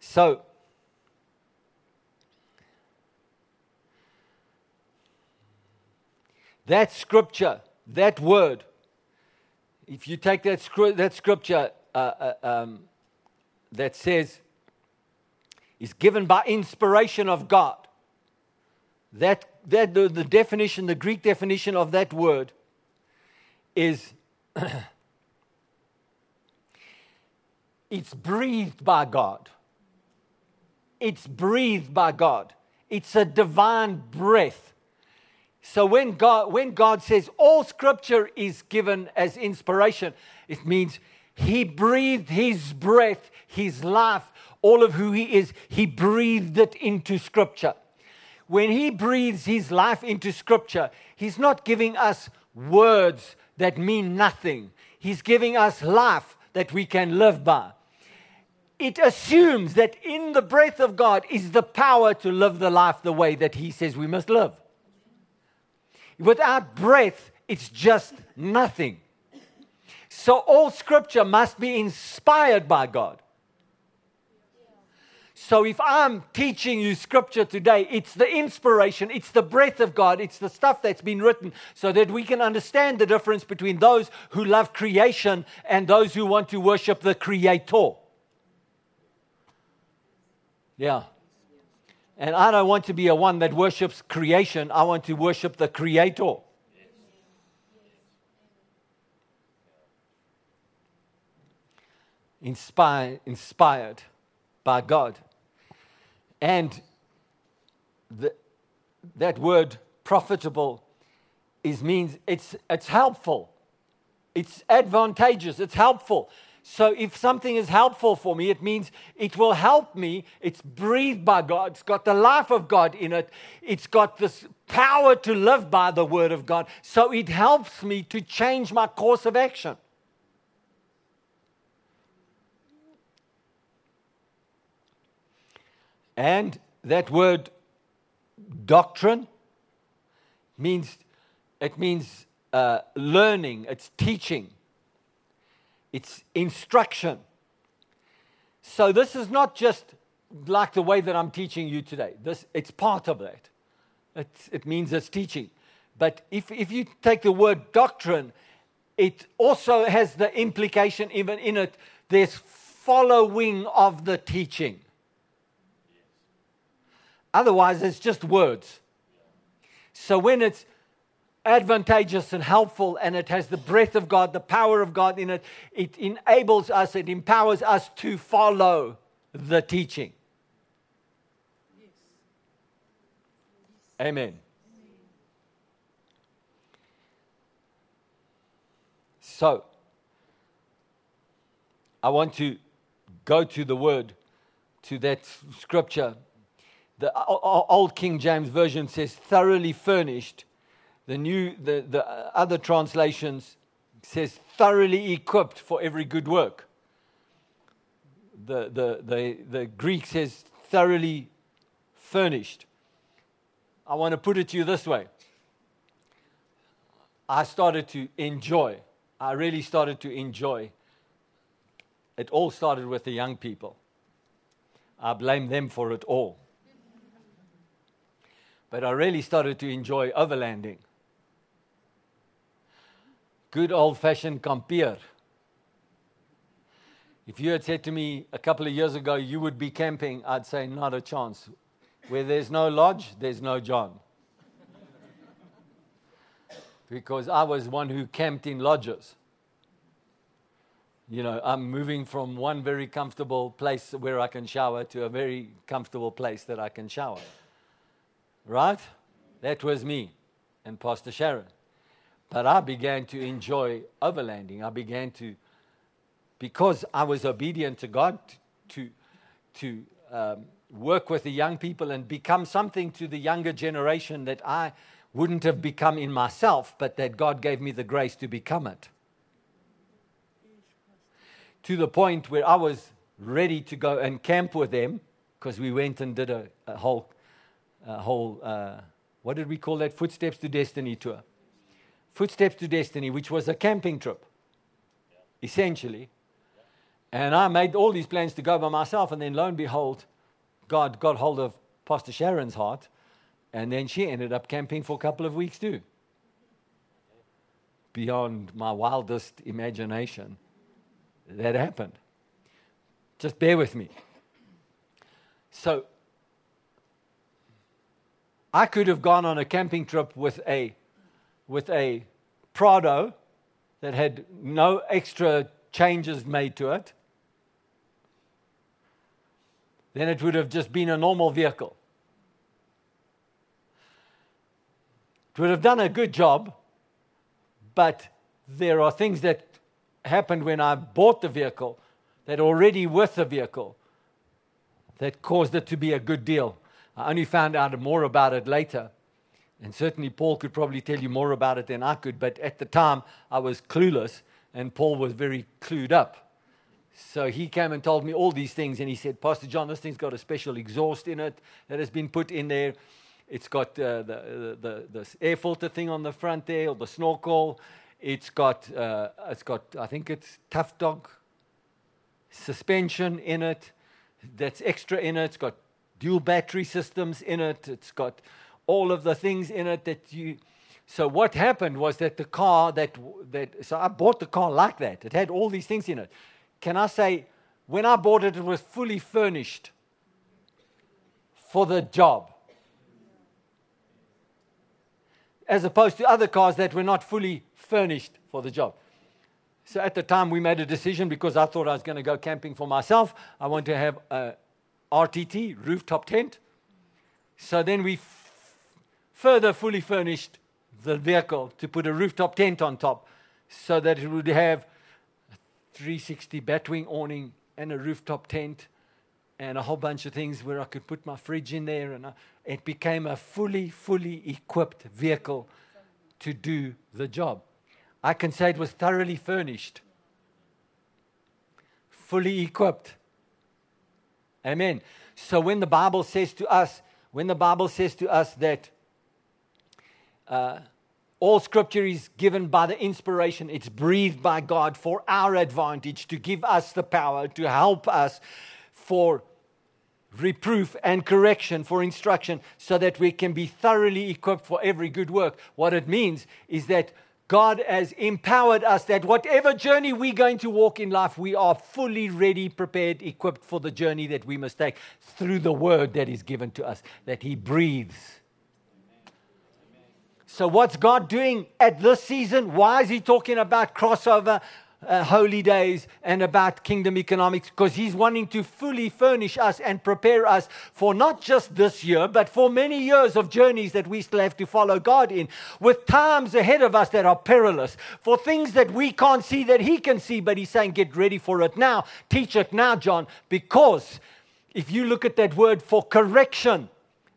So, that scripture, that word, if you take that, that scripture uh, uh, um, that says, is given by inspiration of God, that, that the, the definition, the Greek definition of that word is it's breathed by God. It's breathed by God. It's a divine breath. So when God, when God says all scripture is given as inspiration, it means He breathed His breath, His life, all of who He is, He breathed it into scripture when he breathes his life into scripture, he's not giving us words that mean nothing. He's giving us life that we can live by. It assumes that in the breath of God is the power to live the life the way that he says we must live. Without breath, it's just nothing. So all scripture must be inspired by God. So if I'm teaching you scripture today, it's the inspiration, it's the breath of God, it's the stuff that's been written so that we can understand the difference between those who love creation and those who want to worship the creator. Yeah. And I don't want to be a one that worships creation. I want to worship the creator. Inspired, inspired by God. And the, that word profitable is means it's, it's helpful. It's advantageous. It's helpful. So if something is helpful for me, it means it will help me. It's breathed by God. It's got the life of God in it. It's got this power to live by the word of God. So it helps me to change my course of action. And that word doctrine means it means uh, learning, it's teaching, it's instruction. So this is not just like the way that I'm teaching you today. This, it's part of that. It's, it means it's teaching. But if, if you take the word doctrine, it also has the implication, even in it, there's following of the teaching. Otherwise, it's just words. So when it's advantageous and helpful and it has the breath of God, the power of God in it, it enables us, it empowers us to follow the teaching. Yes. Amen. So, I want to go to the word, to that scripture the old King James Version says thoroughly furnished. The new, the, the other translations says thoroughly equipped for every good work. The, the, the, the Greek says thoroughly furnished. I want to put it to you this way. I started to enjoy, I really started to enjoy. It all started with the young people. I blame them for it all. But I really started to enjoy overlanding. Good old fashioned kampeer. If you had said to me a couple of years ago you would be camping, I'd say not a chance. Where there's no lodge, there's no John. because I was one who camped in lodges. You know, I'm moving from one very comfortable place where I can shower to a very comfortable place that I can shower. Right? That was me and Pastor Sharon. But I began to enjoy overlanding. I began to, because I was obedient to God, to, to um, work with the young people and become something to the younger generation that I wouldn't have become in myself, but that God gave me the grace to become it. To the point where I was ready to go and camp with them, because we went and did a, a whole uh, whole, uh, what did we call that? Footsteps to Destiny tour. Footsteps to Destiny, which was a camping trip, essentially. And I made all these plans to go by myself, and then lo and behold, God got hold of Pastor Sharon's heart, and then she ended up camping for a couple of weeks too. Beyond my wildest imagination, that happened. Just bear with me. So, I could have gone on a camping trip with a, with a Prado that had no extra changes made to it. Then it would have just been a normal vehicle. It would have done a good job, but there are things that happened when I bought the vehicle that already with the vehicle that caused it to be a good deal. I only found out more about it later. And certainly, Paul could probably tell you more about it than I could, but at the time, I was clueless, and Paul was very clued up. So he came and told me all these things, and he said, Pastor John, this thing's got a special exhaust in it that has been put in there. It's got uh, the, the, the, air filter thing on the front there, or the snorkel. It's got, uh, it's got, I think it's Tough Dog suspension in it. That's extra in it. It's got dual battery systems in it. It's got all of the things in it that you. So what happened was that the car that that so I bought the car like that. It had all these things in it. Can I say, when I bought it, it was fully furnished. for the job. As opposed to other cars that were not fully furnished for the job. So at the time, we made a decision because I thought I was going to go camping for myself. I want to have a RTT, rooftop tent. So then we f- further fully furnished the vehicle to put a rooftop tent on top so that it would have a 360 batwing awning and a rooftop tent and a whole bunch of things where I could put my fridge in there. And I, it became a fully, fully equipped vehicle to do the job. I can say it was thoroughly furnished, fully equipped. Amen. So when the Bible says to us, when the Bible says to us that uh, all scripture is given by the inspiration, it's breathed by God for our advantage, to give us the power, to help us for reproof and correction, for instruction, so that we can be thoroughly equipped for every good work. What it means is that God has empowered us that whatever journey we're going to walk in life, we are fully ready, prepared, equipped for the journey that we must take through the word that is given to us, that He breathes. So, what's God doing at this season? Why is He talking about crossover? Uh, holy days and about kingdom economics because he's wanting to fully furnish us and prepare us for not just this year, but for many years of journeys that we still have to follow God in, with times ahead of us that are perilous, for things that we can't see that he can see, but he's saying, Get ready for it now. Teach it now, John, because if you look at that word for correction,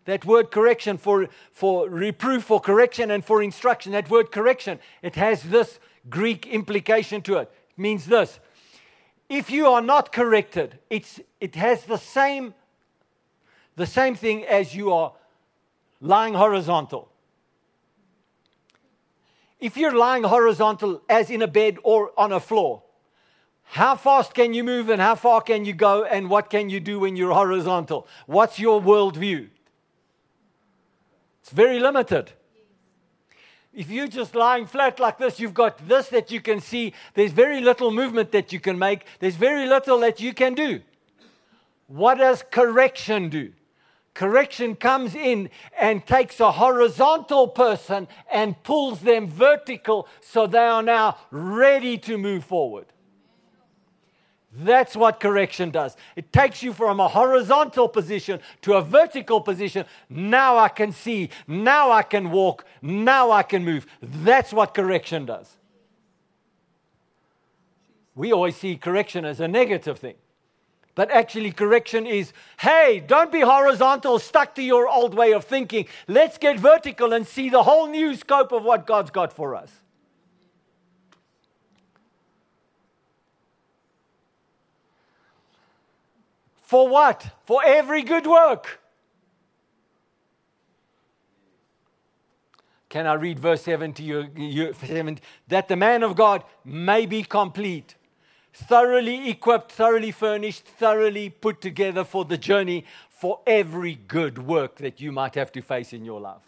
that word correction for, for reproof, for correction, and for instruction, that word correction, it has this Greek implication to it. It means this if you are not corrected, it's, it has the same, the same thing as you are lying horizontal. If you're lying horizontal, as in a bed or on a floor, how fast can you move and how far can you go and what can you do when you're horizontal? What's your worldview? It's very limited. If you're just lying flat like this, you've got this that you can see. There's very little movement that you can make, there's very little that you can do. What does correction do? Correction comes in and takes a horizontal person and pulls them vertical so they are now ready to move forward. That's what correction does. It takes you from a horizontal position to a vertical position. Now I can see. Now I can walk. Now I can move. That's what correction does. We always see correction as a negative thing. But actually, correction is hey, don't be horizontal, stuck to your old way of thinking. Let's get vertical and see the whole new scope of what God's got for us. For what? For every good work. Can I read verse 7 to you? you seven, that the man of God may be complete, thoroughly equipped, thoroughly furnished, thoroughly put together for the journey, for every good work that you might have to face in your life.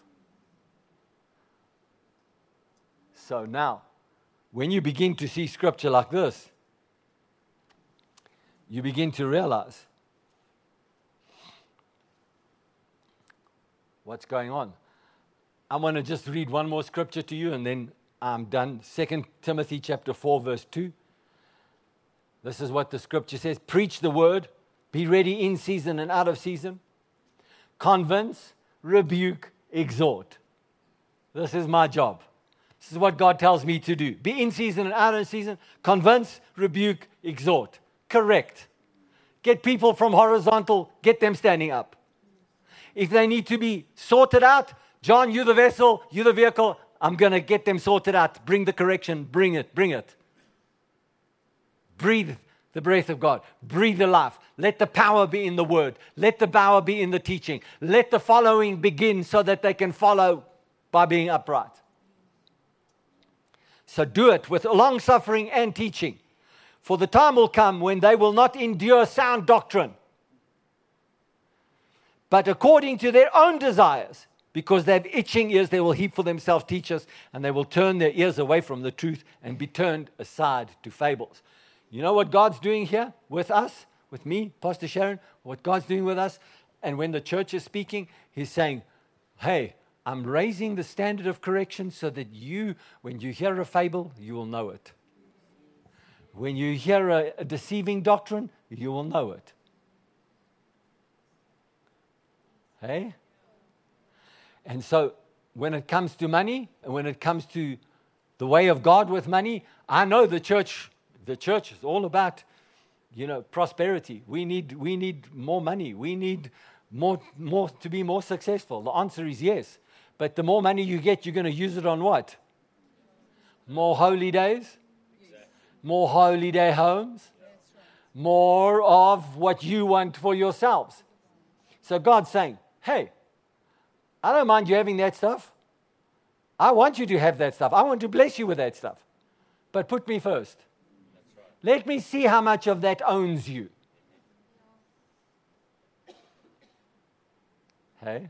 So now, when you begin to see scripture like this, you begin to realize what's going on. I want to just read one more scripture to you and then I'm done. 2 Timothy chapter 4 verse 2. This is what the scripture says, preach the word, be ready in season and out of season. Convince, rebuke, exhort. This is my job. This is what God tells me to do. Be in season and out of season. Convince, rebuke, exhort. Correct. Get people from horizontal, get them standing up. If they need to be sorted out, John, you're the vessel, you're the vehicle. I'm going to get them sorted out. Bring the correction, bring it, bring it. Breathe the breath of God. Breathe the life. Let the power be in the word. Let the power be in the teaching. Let the following begin so that they can follow by being upright. So do it with long suffering and teaching. For the time will come when they will not endure sound doctrine but according to their own desires. Because they have itching ears, they will heap for themselves teachers, and they will turn their ears away from the truth and be turned aside to fables. You know what God's doing here with us, with me, Pastor Sharon? What God's doing with us? And when the church is speaking, he's saying, Hey, I'm raising the standard of correction so that you, when you hear a fable, you will know it. When you hear a, a deceiving doctrine, you will know it. Hey? And so when it comes to money, and when it comes to the way of God with money, I know the church, the church is all about, you know, prosperity. We need, we need more money. We need more, more to be more successful. The answer is yes. But the more money you get, you're going to use it on what? More holy days? More holy day homes? More of what you want for yourselves. So God's saying, hey, I don't mind you having that stuff. I want you to have that stuff. I want to bless you with that stuff. But put me first. Let me see how much of that owns you. Hey?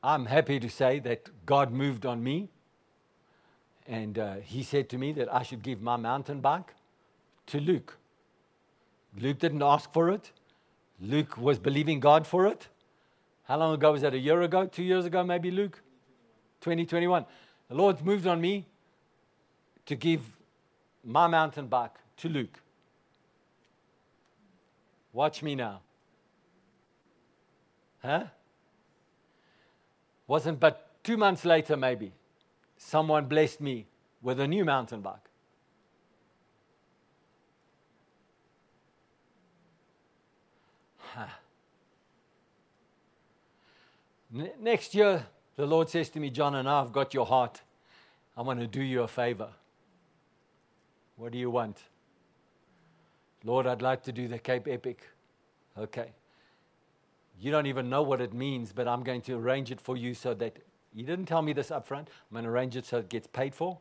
I'm happy to say that God moved on me. And uh, he said to me that I should give my mountain bike to Luke. Luke didn't ask for it. Luke was believing God for it. How long ago was that? A year ago? Two years ago, maybe, Luke? 2021. The Lord moved on me to give my mountain bike to Luke. Watch me now. Huh? Wasn't but two months later, maybe, someone blessed me with a new mountain bike. Next year, the Lord says to me, John, and I've got your heart. I want to do you a favor. What do you want? Lord, I'd like to do the Cape Epic. Okay. You don't even know what it means, but I'm going to arrange it for you so that you didn't tell me this up front. I'm going to arrange it so it gets paid for.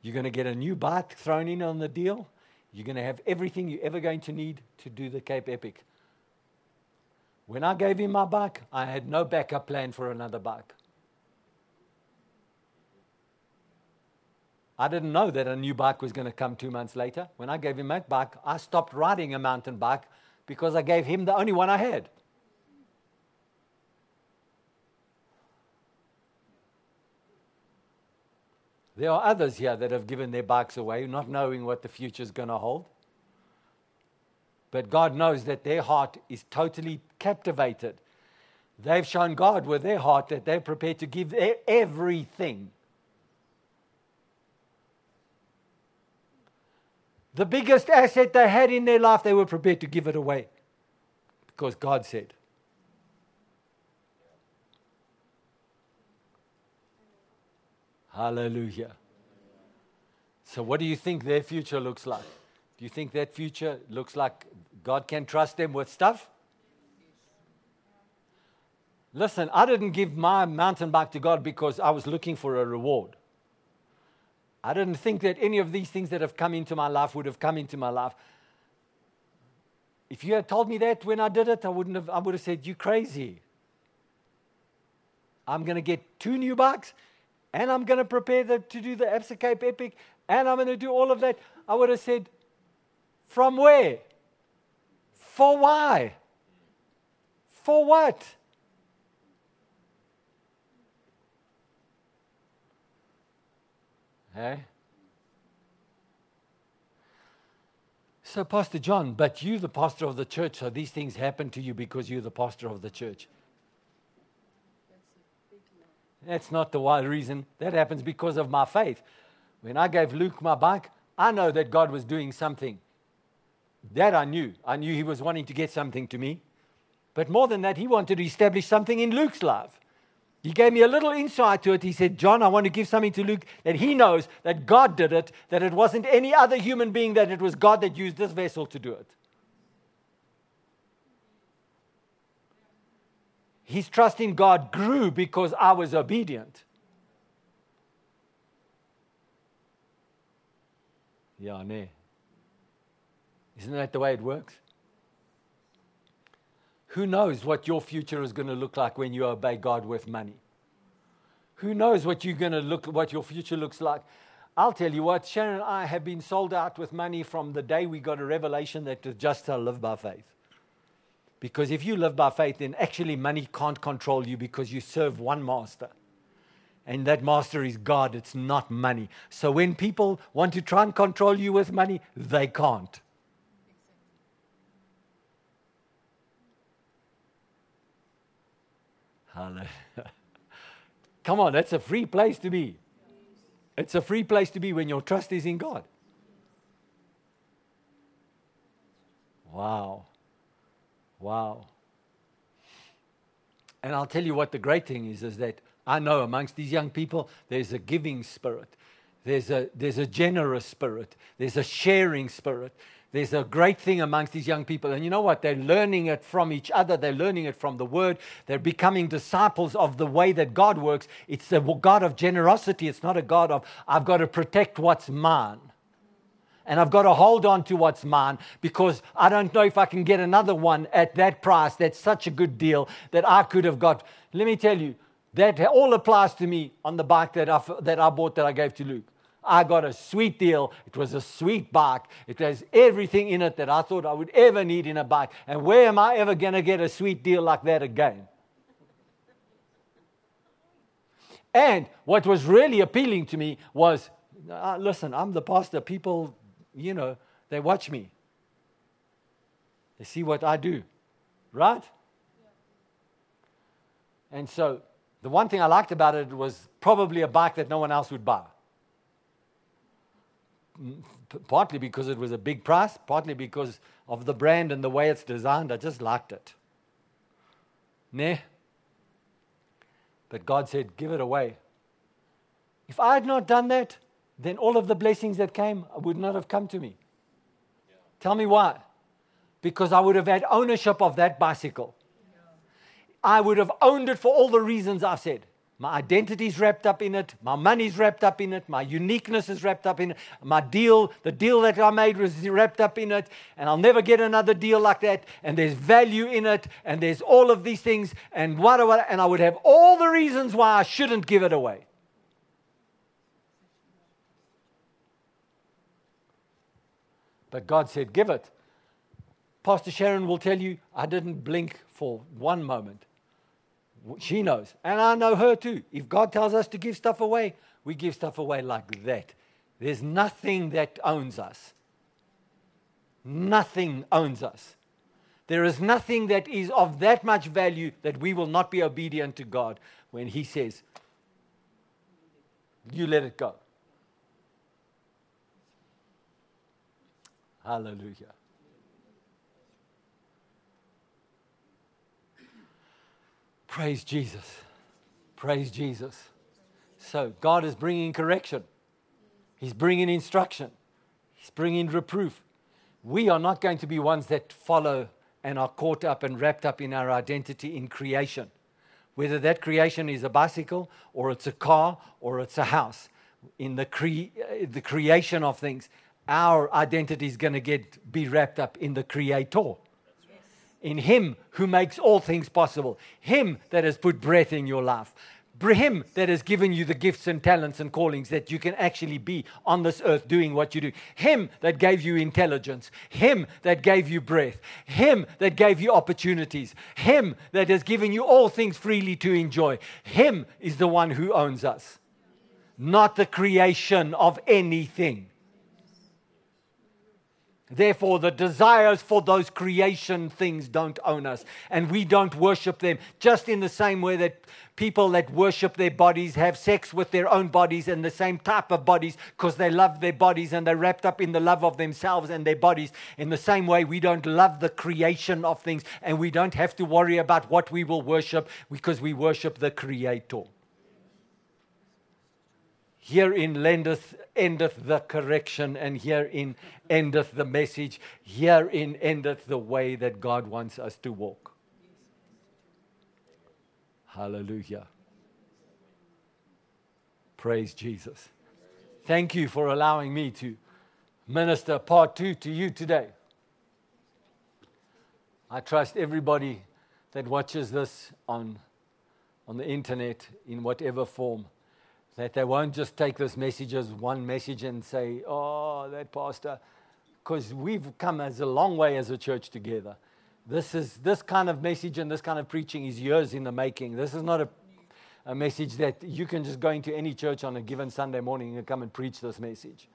You're going to get a new bike thrown in on the deal. You're going to have everything you're ever going to need to do the Cape Epic. When I gave him my bike, I had no backup plan for another bike. I didn't know that a new bike was going to come two months later. When I gave him that bike, I stopped riding a mountain bike because I gave him the only one I had. There are others here that have given their bikes away, not knowing what the future is going to hold. But God knows that their heart is totally captivated. They've shown God with their heart that they're prepared to give everything. The biggest asset they had in their life, they were prepared to give it away because God said. Hallelujah. So, what do you think their future looks like? Do you think that future looks like God can trust them with stuff? Listen, I didn't give my mountain bike to God because I was looking for a reward. I didn't think that any of these things that have come into my life would have come into my life. If you had told me that when I did it, I wouldn't have I would have said, You're crazy. I'm gonna get two new bikes and I'm gonna prepare the, to do the Absa Cape Epic and I'm gonna do all of that. I would have said, From where? For why? For what? Hey? So, Pastor John, but you, the pastor of the church, so these things happen to you because you're the pastor of the church. That's not the why reason. That happens because of my faith. When I gave Luke my bike, I know that God was doing something. That I knew. I knew He was wanting to get something to me. But more than that, He wanted to establish something in Luke's life. He gave me a little insight to it. He said, John, I want to give something to Luke that he knows that God did it, that it wasn't any other human being, that it was God that used this vessel to do it. His trust in God grew because I was obedient. Yeah. Isn't that the way it works? Who knows what your future is going to look like when you obey God with money? Who knows what you're going to look what your future looks like? I'll tell you what, Sharon and I have been sold out with money from the day we got a revelation that just to live by faith. Because if you live by faith, then actually money can't control you because you serve one master. And that master is God, it's not money. So when people want to try and control you with money, they can't. Hallelujah. Come on, that's a free place to be. It's a free place to be when your trust is in God. Wow. Wow. And I'll tell you what the great thing is is that I know amongst these young people there's a giving spirit. There's a, there's a generous spirit. There's a sharing spirit. There's a great thing amongst these young people. And you know what? They're learning it from each other. They're learning it from the Word. They're becoming disciples of the way that God works. It's a God of generosity. It's not a God of, I've got to protect what's mine. And I've got to hold on to what's mine because I don't know if I can get another one at that price. That's such a good deal that I could have got. Let me tell you, that all applies to me on the bike that I, that I bought that I gave to Luke. I got a sweet deal. It was a sweet bike. It has everything in it that I thought I would ever need in a bike. And where am I ever going to get a sweet deal like that again? And what was really appealing to me was uh, listen, I'm the pastor. People, you know, they watch me, they see what I do, right? And so the one thing I liked about it was probably a bike that no one else would buy partly because it was a big price, partly because of the brand and the way it's designed. I just liked it. Nah. But God said, give it away. If I had not done that, then all of the blessings that came would not have come to me. Yeah. Tell me why. Because I would have had ownership of that bicycle. Yeah. I would have owned it for all the reasons I've said. My identity is wrapped up in it. My money is wrapped up in it. My uniqueness is wrapped up in it. My deal, the deal that I made was wrapped up in it. And I'll never get another deal like that. And there's value in it. And there's all of these things. And what, what and I would have all the reasons why I shouldn't give it away. But God said, Give it. Pastor Sharon will tell you, I didn't blink for one moment. She knows. And I know her too. If God tells us to give stuff away, we give stuff away like that. There's nothing that owns us. Nothing owns us. There is nothing that is of that much value that we will not be obedient to God when He says, You let it go. Hallelujah. Praise Jesus. Praise Jesus. So, God is bringing correction, He's bringing instruction, He's bringing reproof. We are not going to be ones that follow and are caught up and wrapped up in our identity in creation. Whether that creation is a bicycle or it's a car or it's a house, in the, cre- the creation of things, our identity is going to get be wrapped up in the creator in Him who makes all things possible, Him that has put breath in your life, him that has given you the gifts and talents and callings that you can actually be on this earth doing what you do. Him that gave you intelligence. Him that gave you breath. Him that gave you opportunities. Him that has given you all things freely to enjoy. Him is the one who owns us, not the creation of anything. Therefore, the desires for those creation things don't own us, and we don't worship them. Just in the same way that people that worship their bodies have sex with their own bodies and the same type of bodies because they love their bodies and they're wrapped up in the love of themselves and their bodies. In the same way, we don't love the creation of things, and we don't have to worry about what we will worship because we worship the Creator. Herein endeth the correction, and herein endeth the message. Herein endeth the way that God wants us to walk. Hallelujah. Praise Jesus. Thank you for allowing me to minister part two to you today. I trust everybody that watches this on, on the internet in whatever form That they won't just take this message as one message and say, oh, that pastor, because we've come as a long way as a church together. This is this kind of message and this kind of preaching is years in the making. This is not a, a message that you can just go into any church on a given Sunday morning and come and preach this message.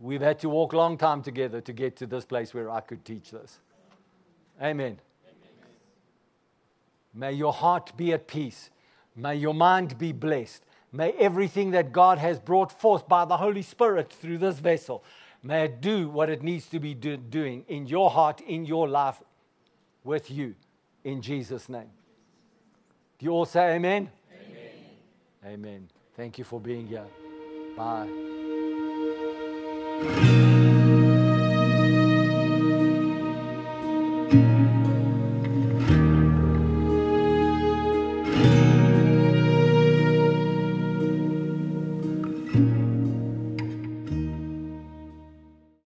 We've had to walk a long time together to get to this place where I could teach this. Amen. May your heart be at peace. May your mind be blessed. May everything that God has brought forth by the Holy Spirit through this vessel, may it do what it needs to be do- doing in your heart, in your life, with you. In Jesus' name. Do you all say amen? Amen. Amen. Thank you for being here. Bye.